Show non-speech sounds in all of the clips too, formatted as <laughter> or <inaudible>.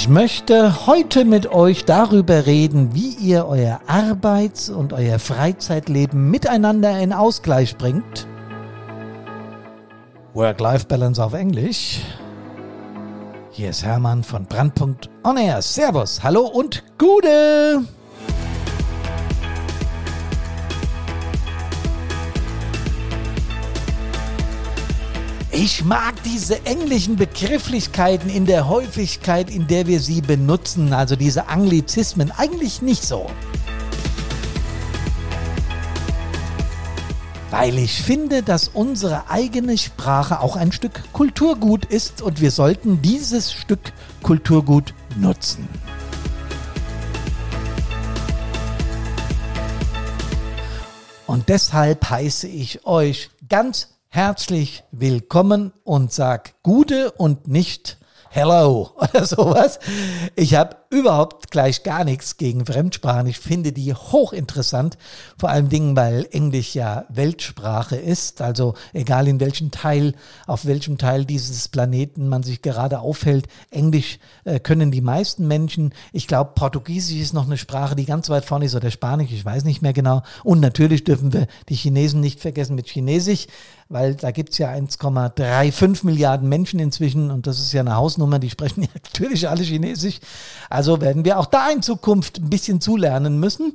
Ich möchte heute mit euch darüber reden, wie ihr euer Arbeits- und euer Freizeitleben miteinander in Ausgleich bringt. Work-Life-Balance auf Englisch. Hier ist Hermann von Brandpunkt On Air. Servus, hallo und Gude! Ich mag diese englischen Begrifflichkeiten in der Häufigkeit, in der wir sie benutzen, also diese Anglizismen, eigentlich nicht so. Weil ich finde, dass unsere eigene Sprache auch ein Stück Kulturgut ist und wir sollten dieses Stück Kulturgut nutzen. Und deshalb heiße ich euch ganz herzlich willkommen und sag Gute und nicht Hello <laughs> oder sowas. Ich habe überhaupt gleich gar nichts gegen Fremdsprachen. Ich finde die hochinteressant, vor allem Dingen, weil Englisch ja Weltsprache ist. Also egal in welchem Teil, auf welchem Teil dieses Planeten man sich gerade aufhält, Englisch äh, können die meisten Menschen. Ich glaube, Portugiesisch ist noch eine Sprache, die ganz weit vorne ist oder Spanisch, ich weiß nicht mehr genau. Und natürlich dürfen wir die Chinesen nicht vergessen mit Chinesisch weil da gibt's ja 1,35 Milliarden Menschen inzwischen und das ist ja eine Hausnummer, die sprechen ja <laughs> natürlich alle Chinesisch. Also werden wir auch da in Zukunft ein bisschen zulernen müssen.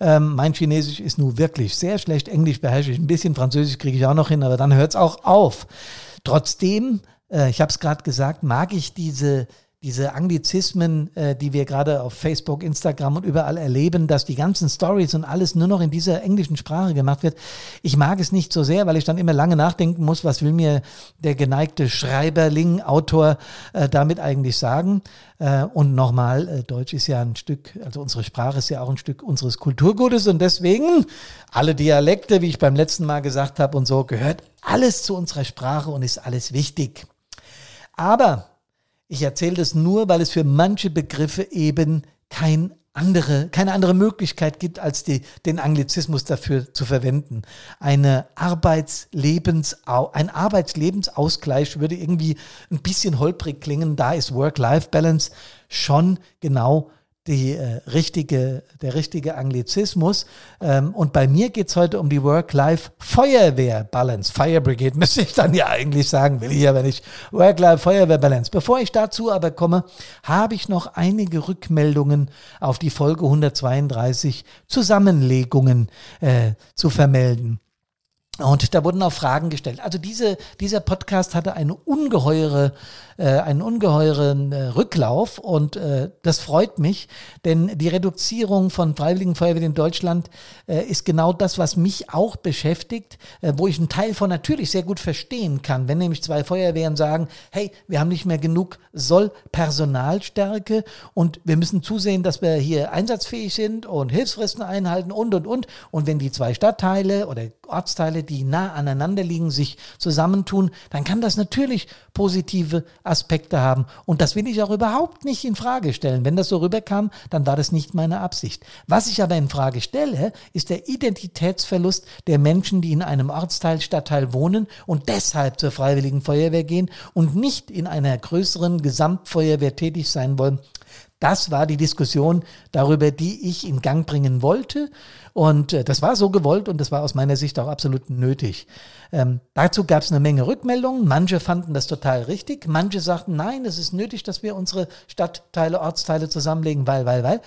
Ähm, mein Chinesisch ist nun wirklich sehr schlecht, Englisch beherrsche ich ein bisschen, Französisch kriege ich auch noch hin, aber dann hört's auch auf. Trotzdem, äh, ich habe es gerade gesagt, mag ich diese diese Anglizismen, äh, die wir gerade auf Facebook, Instagram und überall erleben, dass die ganzen Stories und alles nur noch in dieser englischen Sprache gemacht wird. Ich mag es nicht so sehr, weil ich dann immer lange nachdenken muss, was will mir der geneigte Schreiberling, Autor äh, damit eigentlich sagen. Äh, und nochmal, äh, Deutsch ist ja ein Stück, also unsere Sprache ist ja auch ein Stück unseres Kulturgutes und deswegen alle Dialekte, wie ich beim letzten Mal gesagt habe und so, gehört alles zu unserer Sprache und ist alles wichtig. Aber ich erzähle das nur, weil es für manche Begriffe eben kein andere, keine andere Möglichkeit gibt, als die, den Anglizismus dafür zu verwenden. Eine Arbeitslebens, ein Arbeitslebensausgleich würde irgendwie ein bisschen holprig klingen. Da ist Work-Life-Balance schon genau die, äh, richtige, der richtige Anglizismus. Ähm, und bei mir geht es heute um die Work-Life-Feuerwehr-Balance. Fire Brigade <laughs> müsste ich dann ja eigentlich sagen, will ich aber nicht. Work-Life-Feuerwehr-Balance. Bevor ich dazu aber komme, habe ich noch einige Rückmeldungen auf die Folge 132 Zusammenlegungen äh, zu vermelden. Und da wurden auch Fragen gestellt. Also diese, dieser Podcast hatte eine ungeheure äh, einen ungeheuren äh, Rücklauf und äh, das freut mich, denn die Reduzierung von Freiwilligen Feuerwehren in Deutschland äh, ist genau das, was mich auch beschäftigt, äh, wo ich einen Teil von natürlich sehr gut verstehen kann, wenn nämlich zwei Feuerwehren sagen, hey, wir haben nicht mehr genug Soll-Personalstärke und wir müssen zusehen, dass wir hier einsatzfähig sind und Hilfsfristen einhalten und, und, und. Und wenn die zwei Stadtteile oder Ortsteile, die nah aneinander liegen, sich zusammentun, dann kann das natürlich positive Aspekte haben. Und das will ich auch überhaupt nicht in Frage stellen. Wenn das so rüberkam, dann war das nicht meine Absicht. Was ich aber in Frage stelle, ist der Identitätsverlust der Menschen, die in einem Ortsteil, Stadtteil wohnen und deshalb zur Freiwilligen Feuerwehr gehen und nicht in einer größeren Gesamtfeuerwehr tätig sein wollen. Das war die Diskussion darüber, die ich in Gang bringen wollte. Und äh, das war so gewollt und das war aus meiner Sicht auch absolut nötig. Ähm, dazu gab es eine Menge Rückmeldungen. Manche fanden das total richtig. Manche sagten, nein, es ist nötig, dass wir unsere Stadtteile, Ortsteile zusammenlegen, weil, weil, weil.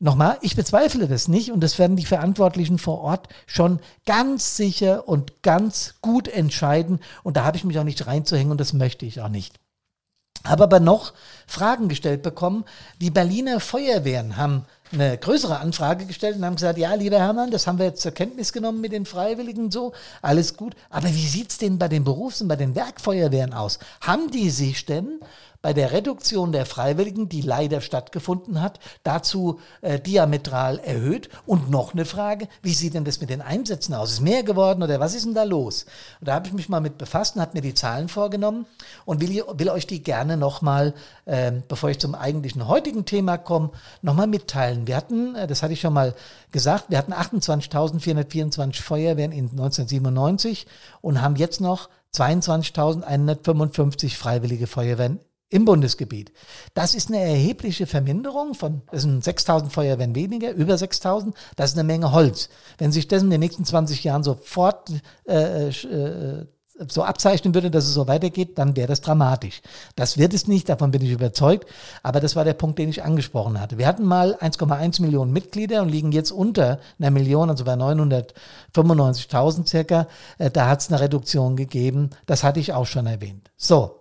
Nochmal, ich bezweifle das nicht und das werden die Verantwortlichen vor Ort schon ganz sicher und ganz gut entscheiden. Und da habe ich mich auch nicht reinzuhängen und das möchte ich auch nicht. Habe aber noch Fragen gestellt bekommen. Die Berliner Feuerwehren haben eine größere Anfrage gestellt und haben gesagt, ja, lieber Hermann, das haben wir jetzt zur Kenntnis genommen mit den Freiwilligen so, alles gut. Aber wie sieht's denn bei den Berufs- und bei den Werkfeuerwehren aus? Haben die sich denn bei der Reduktion der Freiwilligen, die leider stattgefunden hat, dazu äh, diametral erhöht. Und noch eine Frage, wie sieht denn das mit den Einsätzen aus? Ist mehr geworden oder was ist denn da los? Und da habe ich mich mal mit befasst und habe mir die Zahlen vorgenommen und will, will euch die gerne nochmal, äh, bevor ich zum eigentlichen heutigen Thema komme, nochmal mitteilen. Wir hatten, äh, das hatte ich schon mal gesagt, wir hatten 28.424 Feuerwehren in 1997 und haben jetzt noch 22.155 freiwillige Feuerwehren im Bundesgebiet. Das ist eine erhebliche Verminderung von, das sind 6000 Feuerwehren weniger, über 6000. Das ist eine Menge Holz. Wenn sich das in den nächsten 20 Jahren sofort äh, äh, so abzeichnen würde, dass es so weitergeht, dann wäre das dramatisch. Das wird es nicht, davon bin ich überzeugt. Aber das war der Punkt, den ich angesprochen hatte. Wir hatten mal 1,1 Millionen Mitglieder und liegen jetzt unter einer Million, also bei 995.000 circa. Äh, da hat es eine Reduktion gegeben. Das hatte ich auch schon erwähnt. So.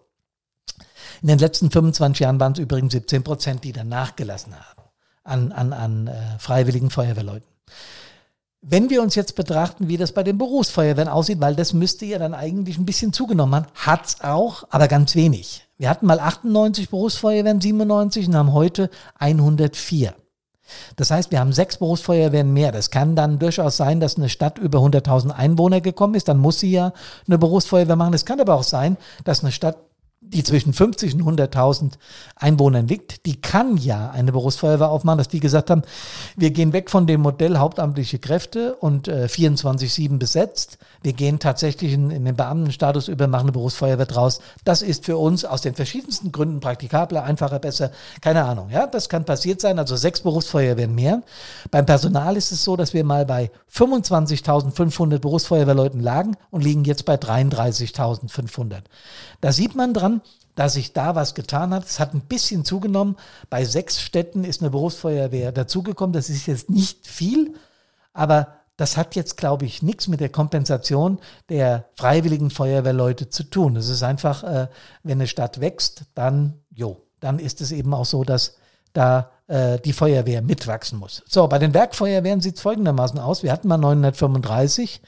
In den letzten 25 Jahren waren es übrigens 17 Prozent, die dann nachgelassen haben an, an, an äh, freiwilligen Feuerwehrleuten. Wenn wir uns jetzt betrachten, wie das bei den Berufsfeuerwehren aussieht, weil das müsste ja dann eigentlich ein bisschen zugenommen haben, hat's auch, aber ganz wenig. Wir hatten mal 98 Berufsfeuerwehren, 97 und haben heute 104. Das heißt, wir haben sechs Berufsfeuerwehren mehr. Das kann dann durchaus sein, dass eine Stadt über 100.000 Einwohner gekommen ist. Dann muss sie ja eine Berufsfeuerwehr machen. Es kann aber auch sein, dass eine Stadt die zwischen 50 und 100.000 Einwohnern liegt, die kann ja eine Berufsfeuerwehr aufmachen, dass die gesagt haben, wir gehen weg von dem Modell hauptamtliche Kräfte und äh, 24-7 besetzt. Wir gehen tatsächlich in, in den Beamtenstatus über, machen eine Berufsfeuerwehr draus. Das ist für uns aus den verschiedensten Gründen praktikabler, einfacher, besser. Keine Ahnung. Ja, das kann passiert sein. Also sechs Berufsfeuerwehren mehr. Beim Personal ist es so, dass wir mal bei 25.500 Berufsfeuerwehrleuten lagen und liegen jetzt bei 33.500. Da sieht man dran, dass sich da was getan hat. Es hat ein bisschen zugenommen. Bei sechs Städten ist eine Berufsfeuerwehr dazugekommen. Das ist jetzt nicht viel, aber das hat jetzt, glaube ich, nichts mit der Kompensation der freiwilligen Feuerwehrleute zu tun. Es ist einfach, äh, wenn eine Stadt wächst, dann, jo, dann ist es eben auch so, dass da äh, die Feuerwehr mitwachsen muss. So, bei den Werkfeuerwehren sieht es folgendermaßen aus. Wir hatten mal 935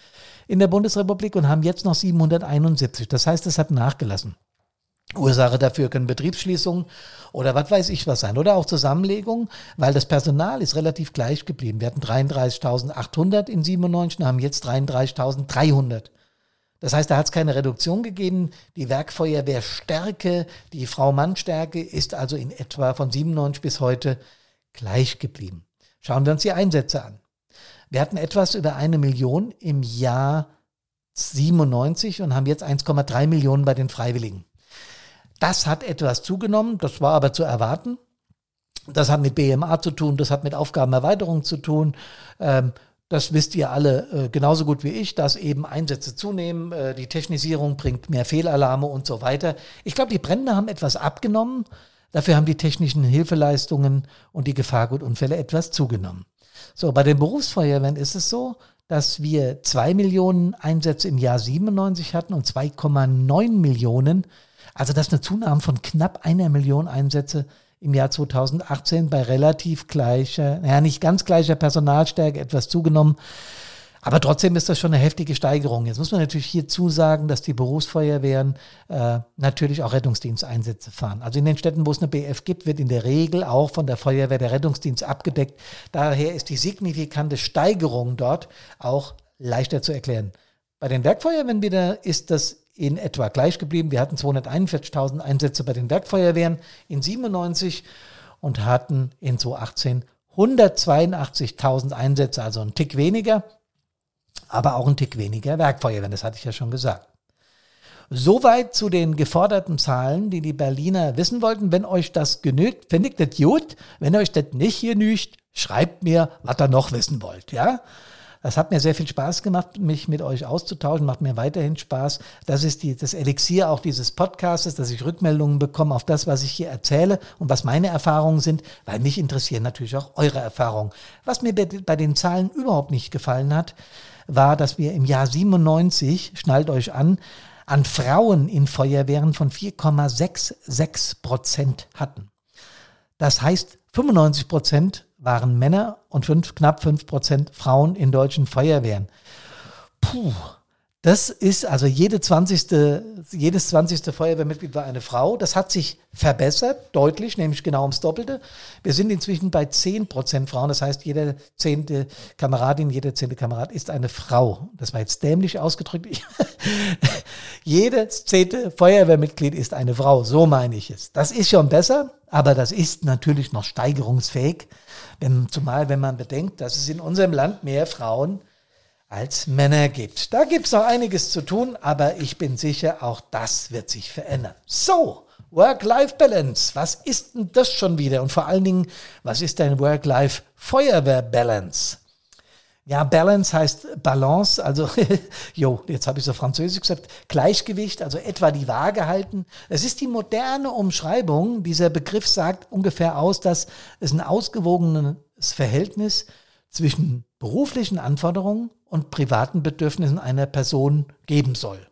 in der Bundesrepublik und haben jetzt noch 771. Das heißt, es hat nachgelassen. Ursache dafür können Betriebsschließungen oder was weiß ich was sein oder auch Zusammenlegungen, weil das Personal ist relativ gleich geblieben. Wir hatten 33.800 in 97 und haben jetzt 33.300. Das heißt, da hat es keine Reduktion gegeben. Die Werkfeuerwehrstärke, die Frau-Mann-Stärke ist also in etwa von 97 bis heute gleich geblieben. Schauen wir uns die Einsätze an. Wir hatten etwas über eine Million im Jahr 97 und haben jetzt 1,3 Millionen bei den Freiwilligen. Das hat etwas zugenommen, das war aber zu erwarten. Das hat mit BMA zu tun, das hat mit Aufgabenerweiterung zu tun. Ähm, das wisst ihr alle äh, genauso gut wie ich, dass eben Einsätze zunehmen, äh, die Technisierung bringt mehr Fehlalarme und so weiter. Ich glaube, die Brände haben etwas abgenommen, dafür haben die technischen Hilfeleistungen und die Gefahrgutunfälle etwas zugenommen. So, bei den Berufsfeuerwehren ist es so, dass wir zwei Millionen Einsätze im Jahr 97 hatten und 2,9 Millionen. Also das ist eine Zunahme von knapp einer Million Einsätze im Jahr 2018 bei relativ gleicher, naja, nicht ganz gleicher Personalstärke, etwas zugenommen. Aber trotzdem ist das schon eine heftige Steigerung. Jetzt muss man natürlich hier zusagen, dass die Berufsfeuerwehren äh, natürlich auch Rettungsdiensteinsätze fahren. Also in den Städten, wo es eine BF gibt, wird in der Regel auch von der Feuerwehr der Rettungsdienst abgedeckt. Daher ist die signifikante Steigerung dort auch leichter zu erklären. Bei den Werkfeuerwehren wieder ist das in etwa gleich geblieben. Wir hatten 241.000 Einsätze bei den Werkfeuerwehren in 97 und hatten in 2018 182.000 Einsätze, also ein Tick weniger aber auch ein Tick weniger Werkfeuerwehren, das hatte ich ja schon gesagt. Soweit zu den geforderten Zahlen, die die Berliner wissen wollten. Wenn euch das genügt, finde ich das gut. Wenn euch das nicht genügt, schreibt mir, was ihr noch wissen wollt, ja? Das hat mir sehr viel Spaß gemacht, mich mit euch auszutauschen, macht mir weiterhin Spaß. Das ist die, das Elixier auch dieses Podcasts, dass ich Rückmeldungen bekomme auf das, was ich hier erzähle und was meine Erfahrungen sind, weil mich interessieren natürlich auch eure Erfahrungen. Was mir bei den Zahlen überhaupt nicht gefallen hat, war, dass wir im Jahr 97, schnallt euch an, an Frauen in Feuerwehren von 4,66 Prozent hatten. Das heißt, 95 Prozent waren Männer und fünf, knapp 5 Prozent Frauen in deutschen Feuerwehren. Puh, das ist also jede 20. jedes 20. Feuerwehrmitglied war eine Frau. Das hat sich verbessert, deutlich, nämlich genau ums Doppelte. Wir sind inzwischen bei 10 Prozent Frauen. Das heißt, jede zehnte Kameradin, jeder zehnte Kamerad ist eine Frau. Das war jetzt dämlich ausgedrückt. <laughs> Jedes zehnte Feuerwehrmitglied ist eine Frau. So meine ich es. Das ist schon besser, aber das ist natürlich noch steigerungsfähig. Wenn, zumal, wenn man bedenkt, dass es in unserem Land mehr Frauen als Männer gibt. Da gibt es noch einiges zu tun, aber ich bin sicher, auch das wird sich verändern. So, Work-Life-Balance. Was ist denn das schon wieder? Und vor allen Dingen, was ist denn Work-Life-Feuerwehr-Balance? Ja, Balance heißt Balance, also, <laughs> jo, jetzt habe ich so französisch gesagt, Gleichgewicht, also etwa die Waage halten. Es ist die moderne Umschreibung. Dieser Begriff sagt ungefähr aus, dass es ein ausgewogenes Verhältnis zwischen beruflichen Anforderungen und privaten Bedürfnissen einer Person geben soll.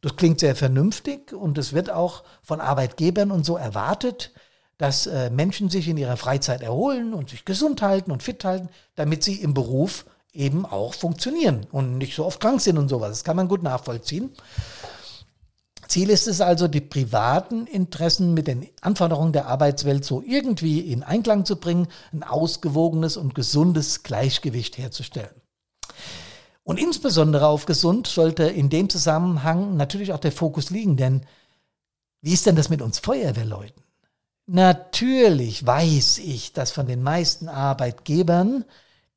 Das klingt sehr vernünftig und es wird auch von Arbeitgebern und so erwartet, dass äh, Menschen sich in ihrer Freizeit erholen und sich gesund halten und fit halten, damit sie im Beruf eben auch funktionieren und nicht so oft krank sind und sowas. Das kann man gut nachvollziehen. Ziel ist es also, die privaten Interessen mit den Anforderungen der Arbeitswelt so irgendwie in Einklang zu bringen, ein ausgewogenes und gesundes Gleichgewicht herzustellen. Und insbesondere auf gesund sollte in dem Zusammenhang natürlich auch der Fokus liegen, denn wie ist denn das mit uns Feuerwehrleuten? Natürlich weiß ich, dass von den meisten Arbeitgebern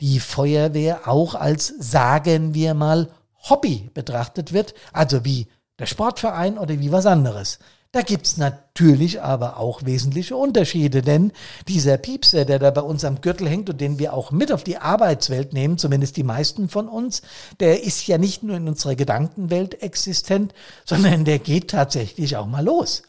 die Feuerwehr auch als, sagen wir mal, Hobby betrachtet wird, also wie der Sportverein oder wie was anderes. Da gibt's natürlich aber auch wesentliche Unterschiede, denn dieser Piepser, der da bei uns am Gürtel hängt und den wir auch mit auf die Arbeitswelt nehmen, zumindest die meisten von uns, der ist ja nicht nur in unserer Gedankenwelt existent, sondern der geht tatsächlich auch mal los.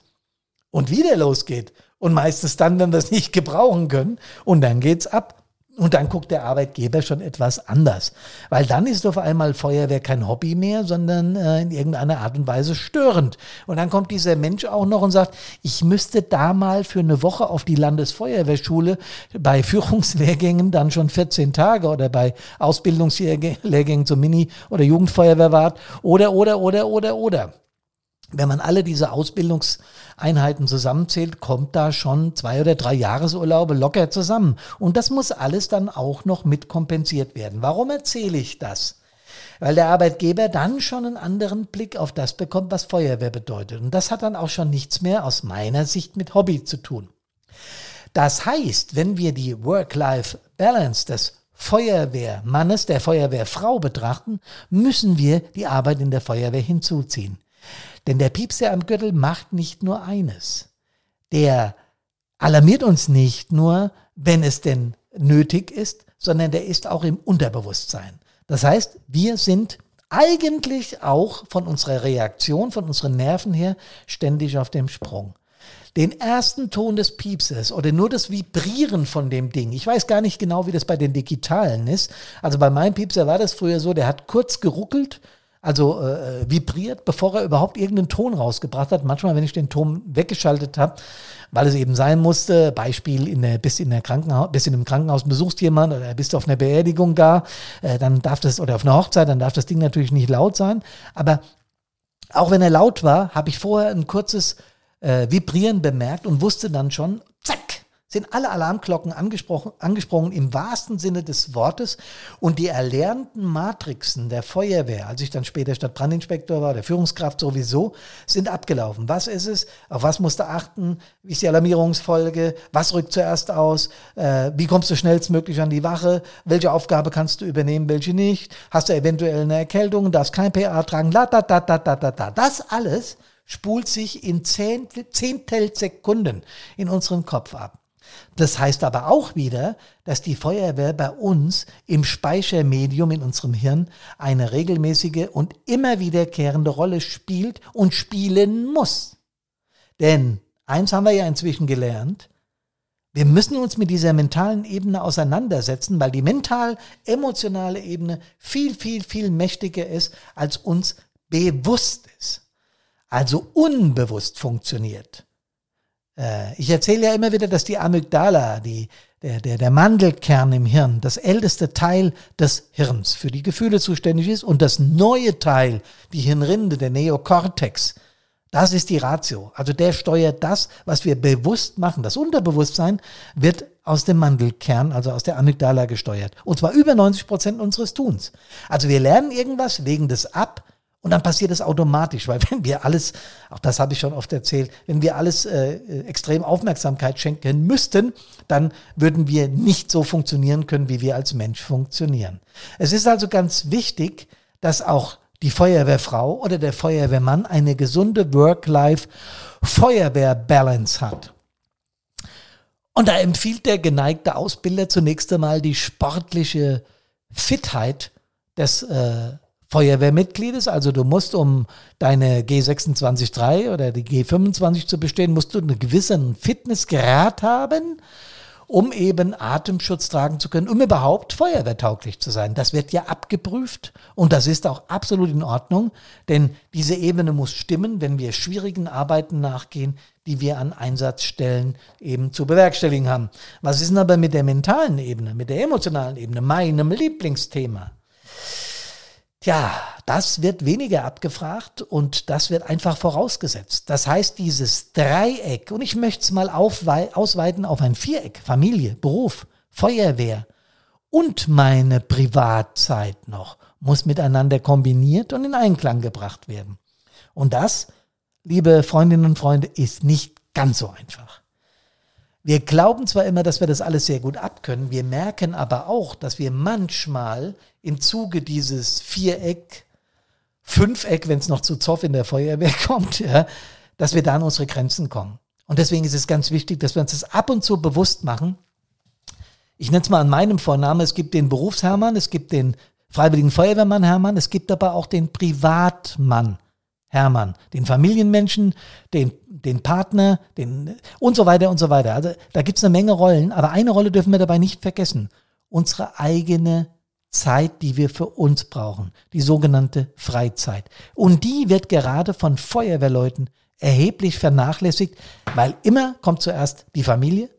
Und wie der losgeht. Und meistens dann, wenn wir es nicht gebrauchen können. Und dann geht's ab. Und dann guckt der Arbeitgeber schon etwas anders. Weil dann ist auf einmal Feuerwehr kein Hobby mehr, sondern äh, in irgendeiner Art und Weise störend. Und dann kommt dieser Mensch auch noch und sagt, ich müsste da mal für eine Woche auf die Landesfeuerwehrschule bei Führungslehrgängen dann schon 14 Tage oder bei Ausbildungslehrgängen zum Mini- oder Jugendfeuerwehrwart oder, oder, oder, oder, oder. Wenn man alle diese Ausbildungseinheiten zusammenzählt, kommt da schon zwei oder drei Jahresurlaube locker zusammen. Und das muss alles dann auch noch mitkompensiert werden. Warum erzähle ich das? Weil der Arbeitgeber dann schon einen anderen Blick auf das bekommt, was Feuerwehr bedeutet. Und das hat dann auch schon nichts mehr aus meiner Sicht mit Hobby zu tun. Das heißt, wenn wir die Work-Life-Balance des Feuerwehrmannes, der Feuerwehrfrau betrachten, müssen wir die Arbeit in der Feuerwehr hinzuziehen. Denn der Piepser am Gürtel macht nicht nur eines. Der alarmiert uns nicht nur, wenn es denn nötig ist, sondern der ist auch im Unterbewusstsein. Das heißt, wir sind eigentlich auch von unserer Reaktion, von unseren Nerven her ständig auf dem Sprung. Den ersten Ton des Piepses oder nur das Vibrieren von dem Ding. Ich weiß gar nicht genau, wie das bei den Digitalen ist. Also bei meinem Piepser war das früher so, der hat kurz geruckelt also äh, vibriert, bevor er überhaupt irgendeinen Ton rausgebracht hat. Manchmal, wenn ich den Ton weggeschaltet habe, weil es eben sein musste, Beispiel, in der, bist in der Krankenhaus, bist in einem Krankenhaus, besuchst jemand oder bist auf einer Beerdigung da, äh, dann darf das, oder auf einer Hochzeit, dann darf das Ding natürlich nicht laut sein. Aber auch wenn er laut war, habe ich vorher ein kurzes äh, Vibrieren bemerkt und wusste dann schon, zack, sind alle Alarmglocken angesprochen, angesprungen im wahrsten Sinne des Wortes und die erlernten Matrixen der Feuerwehr, als ich dann später Stadtbrandinspektor war, der Führungskraft sowieso, sind abgelaufen. Was ist es? Auf was musst du achten? Wie ist die Alarmierungsfolge? Was rückt zuerst aus? Äh, wie kommst du schnellstmöglich an die Wache? Welche Aufgabe kannst du übernehmen, welche nicht? Hast du eventuell eine Erkältung? Darfst kein PA tragen? La, da, da, da, da, da, da. Das alles spult sich in Zehntel Sekunden in unserem Kopf ab. Das heißt aber auch wieder, dass die Feuerwehr bei uns im Speichermedium in unserem Hirn eine regelmäßige und immer wiederkehrende Rolle spielt und spielen muss. Denn eins haben wir ja inzwischen gelernt, wir müssen uns mit dieser mentalen Ebene auseinandersetzen, weil die mental-emotionale Ebene viel, viel, viel mächtiger ist, als uns bewusst ist. Also unbewusst funktioniert. Äh, ich erzähle ja immer wieder, dass die Amygdala, die, der, der, der Mandelkern im Hirn, das älteste Teil des Hirns für die Gefühle zuständig ist und das neue Teil, die Hirnrinde, der Neokortex, das ist die Ratio. Also der steuert das, was wir bewusst machen. Das Unterbewusstsein wird aus dem Mandelkern, also aus der Amygdala gesteuert. Und zwar über 90 Prozent unseres Tuns. Also wir lernen irgendwas, legen das ab, und dann passiert es automatisch, weil <laughs> wenn wir alles, auch das habe ich schon oft erzählt, wenn wir alles äh, extrem Aufmerksamkeit schenken müssten, dann würden wir nicht so funktionieren können, wie wir als Mensch funktionieren. Es ist also ganz wichtig, dass auch die Feuerwehrfrau oder der Feuerwehrmann eine gesunde Work-Life-Feuerwehr-Balance hat. Und da empfiehlt der geneigte Ausbilder zunächst einmal die sportliche Fitheit des äh, Feuerwehrmitgliedes. Also du musst, um deine G26.3 oder die G25 zu bestehen, musst du einen gewissen Fitnessgrad haben um eben Atemschutz tragen zu können, um überhaupt feuerwehrtauglich zu sein. Das wird ja abgeprüft und das ist auch absolut in Ordnung, denn diese Ebene muss stimmen, wenn wir schwierigen Arbeiten nachgehen, die wir an Einsatzstellen eben zu bewerkstelligen haben. Was ist denn aber mit der mentalen Ebene, mit der emotionalen Ebene, meinem Lieblingsthema? Tja, das wird weniger abgefragt und das wird einfach vorausgesetzt. Das heißt, dieses Dreieck, und ich möchte es mal ausweiten auf ein Viereck, Familie, Beruf, Feuerwehr und meine Privatzeit noch, muss miteinander kombiniert und in Einklang gebracht werden. Und das, liebe Freundinnen und Freunde, ist nicht ganz so einfach. Wir glauben zwar immer, dass wir das alles sehr gut abkönnen, wir merken aber auch, dass wir manchmal im Zuge dieses Viereck, Fünfeck, wenn es noch zu Zoff in der Feuerwehr <laughs> kommt, ja, dass wir da an unsere Grenzen kommen. Und deswegen ist es ganz wichtig, dass wir uns das ab und zu bewusst machen. Ich nenne es mal an meinem Vornamen. Es gibt den Berufshermann, es gibt den Freiwilligen Feuerwehrmann Hermann, es gibt aber auch den Privatmann Hermann, den Familienmenschen, den, den Partner, den und so weiter und so weiter. Also da gibt es eine Menge Rollen, aber eine Rolle dürfen wir dabei nicht vergessen. Unsere eigene Zeit, die wir für uns brauchen, die sogenannte Freizeit. Und die wird gerade von Feuerwehrleuten erheblich vernachlässigt, weil immer kommt zuerst die Familie,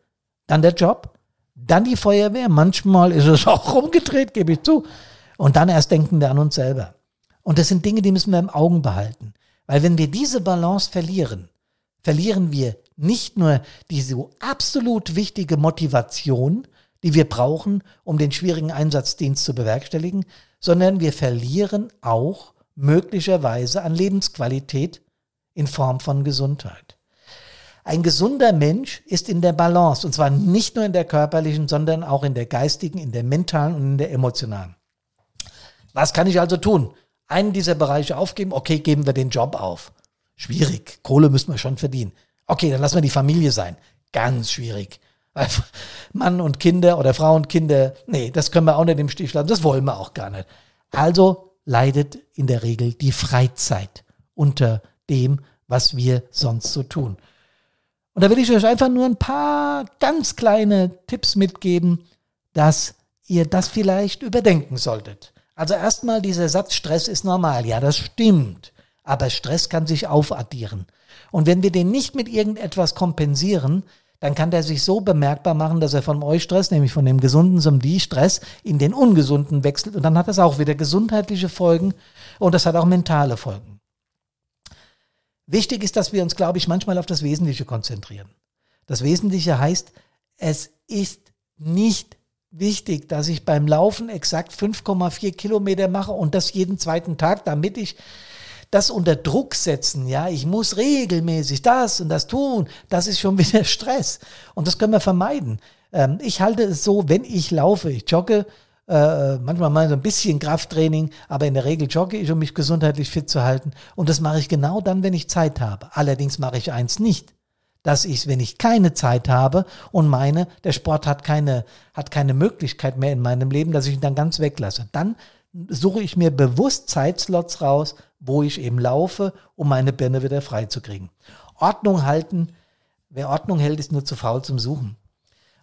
dann der Job, dann die Feuerwehr, manchmal ist es <laughs> auch umgedreht, gebe ich zu, und dann erst denken wir an uns selber. Und das sind Dinge, die müssen wir im Augen behalten. Weil wenn wir diese Balance verlieren, verlieren wir nicht nur diese absolut wichtige Motivation, die wir brauchen, um den schwierigen Einsatzdienst zu bewerkstelligen, sondern wir verlieren auch möglicherweise an Lebensqualität in Form von Gesundheit. Ein gesunder Mensch ist in der Balance, und zwar nicht nur in der körperlichen, sondern auch in der geistigen, in der mentalen und in der emotionalen. Was kann ich also tun? Einen dieser Bereiche aufgeben, okay, geben wir den Job auf. Schwierig. Kohle müssen wir schon verdienen. Okay, dann lassen wir die Familie sein. Ganz schwierig. <laughs> Mann und Kinder oder Frau und Kinder, nee, das können wir auch nicht im Stich lassen, das wollen wir auch gar nicht. Also leidet in der Regel die Freizeit unter dem, was wir sonst so tun. Und da will ich euch einfach nur ein paar ganz kleine Tipps mitgeben, dass ihr das vielleicht überdenken solltet. Also erstmal dieser Satz, Stress ist normal. Ja, das stimmt. Aber Stress kann sich aufaddieren. Und wenn wir den nicht mit irgendetwas kompensieren, dann kann der sich so bemerkbar machen, dass er von euch Stress, nämlich von dem gesunden zum die Stress, in den ungesunden wechselt. Und dann hat das auch wieder gesundheitliche Folgen und das hat auch mentale Folgen. Wichtig ist, dass wir uns, glaube ich, manchmal auf das Wesentliche konzentrieren. Das Wesentliche heißt, es ist nicht wichtig, dass ich beim Laufen exakt 5,4 Kilometer mache und das jeden zweiten Tag, damit ich das unter Druck setzen, ja, ich muss regelmäßig das und das tun, das ist schon <laughs> wieder Stress. Und das können wir vermeiden. Ähm, ich halte es so, wenn ich laufe, ich jogge, äh, manchmal mal so ein bisschen Krafttraining, aber in der Regel jogge ich, um mich gesundheitlich fit zu halten. Und das mache ich genau dann, wenn ich Zeit habe. Allerdings mache ich eins nicht dass ich, wenn ich keine Zeit habe und meine, der Sport hat keine, hat keine Möglichkeit mehr in meinem Leben, dass ich ihn dann ganz weglasse. Dann suche ich mir bewusst Zeitslots raus, wo ich eben laufe, um meine Birne wieder freizukriegen. Ordnung halten, wer Ordnung hält, ist nur zu faul zum Suchen.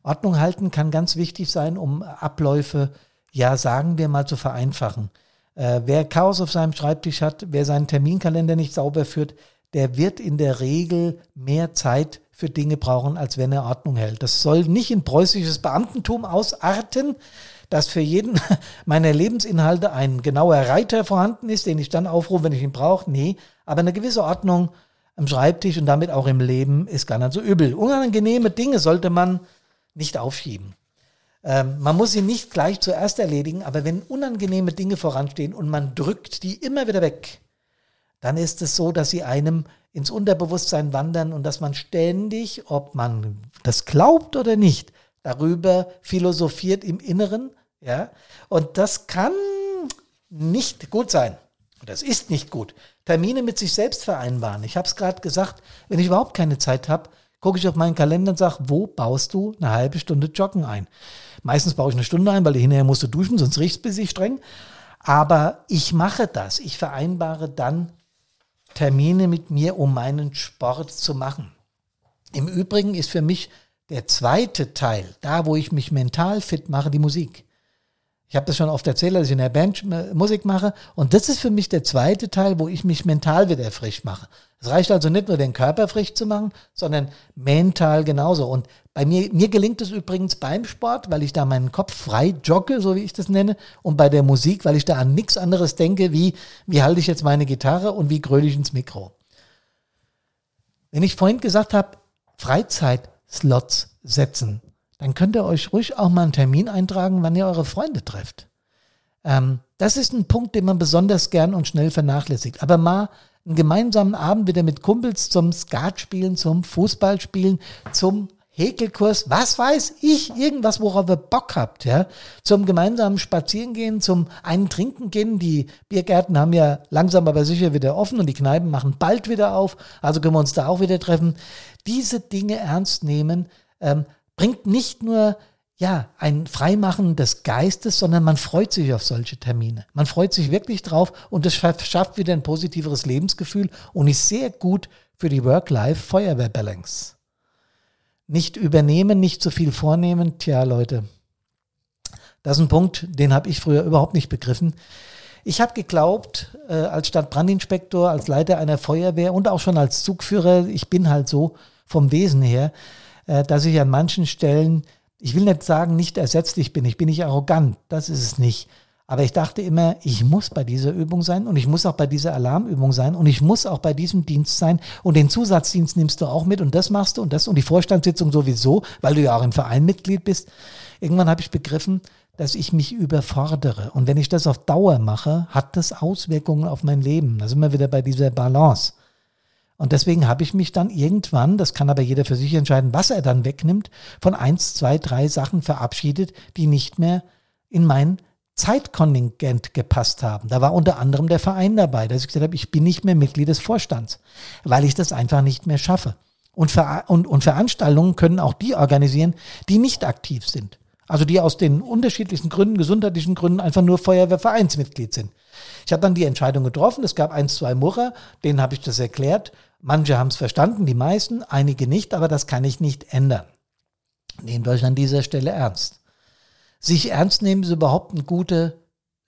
Ordnung halten kann ganz wichtig sein, um Abläufe, ja, sagen wir mal, zu vereinfachen. Äh, wer Chaos auf seinem Schreibtisch hat, wer seinen Terminkalender nicht sauber führt, der wird in der Regel mehr Zeit für Dinge brauchen, als wenn er Ordnung hält. Das soll nicht in preußisches Beamtentum ausarten, dass für jeden <laughs> meiner Lebensinhalte ein genauer Reiter vorhanden ist, den ich dann aufrufe, wenn ich ihn brauche. Nee, aber eine gewisse Ordnung am Schreibtisch und damit auch im Leben ist gar nicht so übel. Unangenehme Dinge sollte man nicht aufschieben. Ähm, man muss sie nicht gleich zuerst erledigen, aber wenn unangenehme Dinge voranstehen und man drückt die immer wieder weg, dann ist es so, dass sie einem ins Unterbewusstsein wandern und dass man ständig, ob man das glaubt oder nicht, darüber philosophiert im Inneren, ja, und das kann nicht gut sein. Das ist nicht gut. Termine mit sich selbst vereinbaren. Ich habe es gerade gesagt, wenn ich überhaupt keine Zeit habe, gucke ich auf meinen Kalender und sage, wo baust du eine halbe Stunde Joggen ein? Meistens baue ich eine Stunde ein, weil hinterher musst du duschen, sonst riecht es bisschen streng. Aber ich mache das. Ich vereinbare dann Termine mit mir, um meinen Sport zu machen. Im Übrigen ist für mich der zweite Teil, da wo ich mich mental fit mache, die Musik. Ich habe das schon oft erzählt, dass ich in der Band Musik mache. Und das ist für mich der zweite Teil, wo ich mich mental wieder frisch mache. Es reicht also nicht nur den Körper frisch zu machen, sondern mental genauso. Und bei mir, mir gelingt es übrigens beim Sport, weil ich da meinen Kopf frei jogge, so wie ich das nenne. Und bei der Musik, weil ich da an nichts anderes denke, wie, wie halte ich jetzt meine Gitarre und wie gröle ich ins Mikro. Wenn ich vorhin gesagt habe, Freizeitslots setzen, dann könnt ihr euch ruhig auch mal einen Termin eintragen, wann ihr eure Freunde trefft. Ähm, das ist ein Punkt, den man besonders gern und schnell vernachlässigt. Aber mal einen gemeinsamen Abend wieder mit Kumpels zum Skat spielen, zum Fußballspielen, zum Häkelkurs, was weiß ich, irgendwas, worauf ihr Bock habt, ja, zum gemeinsamen Spazierengehen, zum einen Trinken gehen. Die Biergärten haben ja langsam aber sicher wieder offen und die Kneipen machen bald wieder auf, also können wir uns da auch wieder treffen. Diese Dinge ernst nehmen, ähm, bringt nicht nur ja, ein Freimachen des Geistes, sondern man freut sich auf solche Termine. Man freut sich wirklich drauf und es schafft wieder ein positiveres Lebensgefühl und ist sehr gut für die Work-Life-Feuerwehr-Balance. Nicht übernehmen, nicht zu viel vornehmen, tja Leute, das ist ein Punkt, den habe ich früher überhaupt nicht begriffen. Ich habe geglaubt, äh, als Stadtbrandinspektor, als Leiter einer Feuerwehr und auch schon als Zugführer, ich bin halt so vom Wesen her, dass ich an manchen Stellen, ich will nicht sagen, nicht ersetzlich bin, ich bin nicht arrogant, das ist es nicht. Aber ich dachte immer, ich muss bei dieser Übung sein und ich muss auch bei dieser Alarmübung sein und ich muss auch bei diesem Dienst sein und den Zusatzdienst nimmst du auch mit und das machst du und das und die Vorstandssitzung sowieso, weil du ja auch im Verein Mitglied bist. Irgendwann habe ich begriffen, dass ich mich überfordere. Und wenn ich das auf Dauer mache, hat das Auswirkungen auf mein Leben. Da sind wir wieder bei dieser Balance. Und deswegen habe ich mich dann irgendwann, das kann aber jeder für sich entscheiden, was er dann wegnimmt, von eins, zwei, drei Sachen verabschiedet, die nicht mehr in mein Zeitkontingent gepasst haben. Da war unter anderem der Verein dabei, dass ich gesagt habe, ich bin nicht mehr Mitglied des Vorstands, weil ich das einfach nicht mehr schaffe. Und, Ver und, und Veranstaltungen können auch die organisieren, die nicht aktiv sind. Also die aus den unterschiedlichsten Gründen, gesundheitlichen Gründen, einfach nur Feuerwehrvereinsmitglied sind. Ich habe dann die Entscheidung getroffen. Es gab ein, zwei Murrer, denen habe ich das erklärt. Manche haben es verstanden, die meisten, einige nicht, aber das kann ich nicht ändern. Nehmt euch an dieser Stelle ernst. Sich ernst nehmen ist überhaupt ein, gute,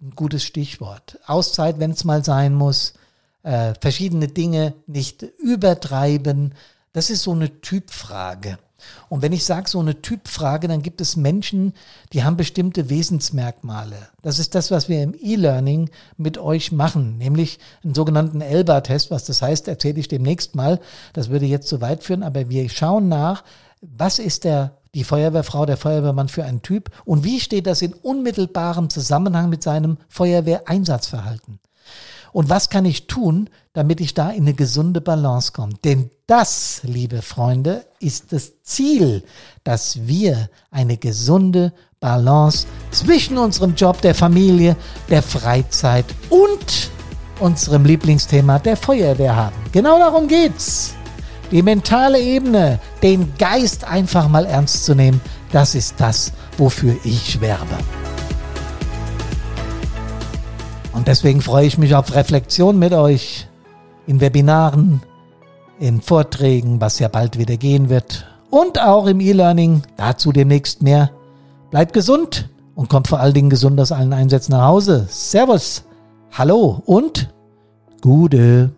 ein gutes Stichwort. Auszeit, wenn es mal sein muss, äh, verschiedene Dinge nicht übertreiben. Das ist so eine Typfrage. Und wenn ich sage so eine Typfrage, dann gibt es Menschen, die haben bestimmte Wesensmerkmale. Das ist das, was wir im E-Learning mit euch machen, nämlich einen sogenannten ELBA-Test. Was das heißt, erzähle ich demnächst mal. Das würde jetzt zu weit führen, aber wir schauen nach, was ist der die Feuerwehrfrau, der Feuerwehrmann für ein Typ und wie steht das in unmittelbarem Zusammenhang mit seinem Feuerwehreinsatzverhalten? Und was kann ich tun, damit ich da in eine gesunde Balance komme? Denn das, liebe Freunde, ist das Ziel, dass wir eine gesunde Balance zwischen unserem Job, der Familie, der Freizeit und unserem Lieblingsthema der Feuerwehr haben. Genau darum geht's. Die mentale Ebene, den Geist einfach mal ernst zu nehmen, das ist das, wofür ich werbe. Und deswegen freue ich mich auf Reflexion mit euch in Webinaren, in Vorträgen, was ja bald wieder gehen wird und auch im E-Learning. Dazu demnächst mehr. Bleibt gesund und kommt vor allen Dingen gesund aus allen Einsätzen nach Hause. Servus, hallo und Gute.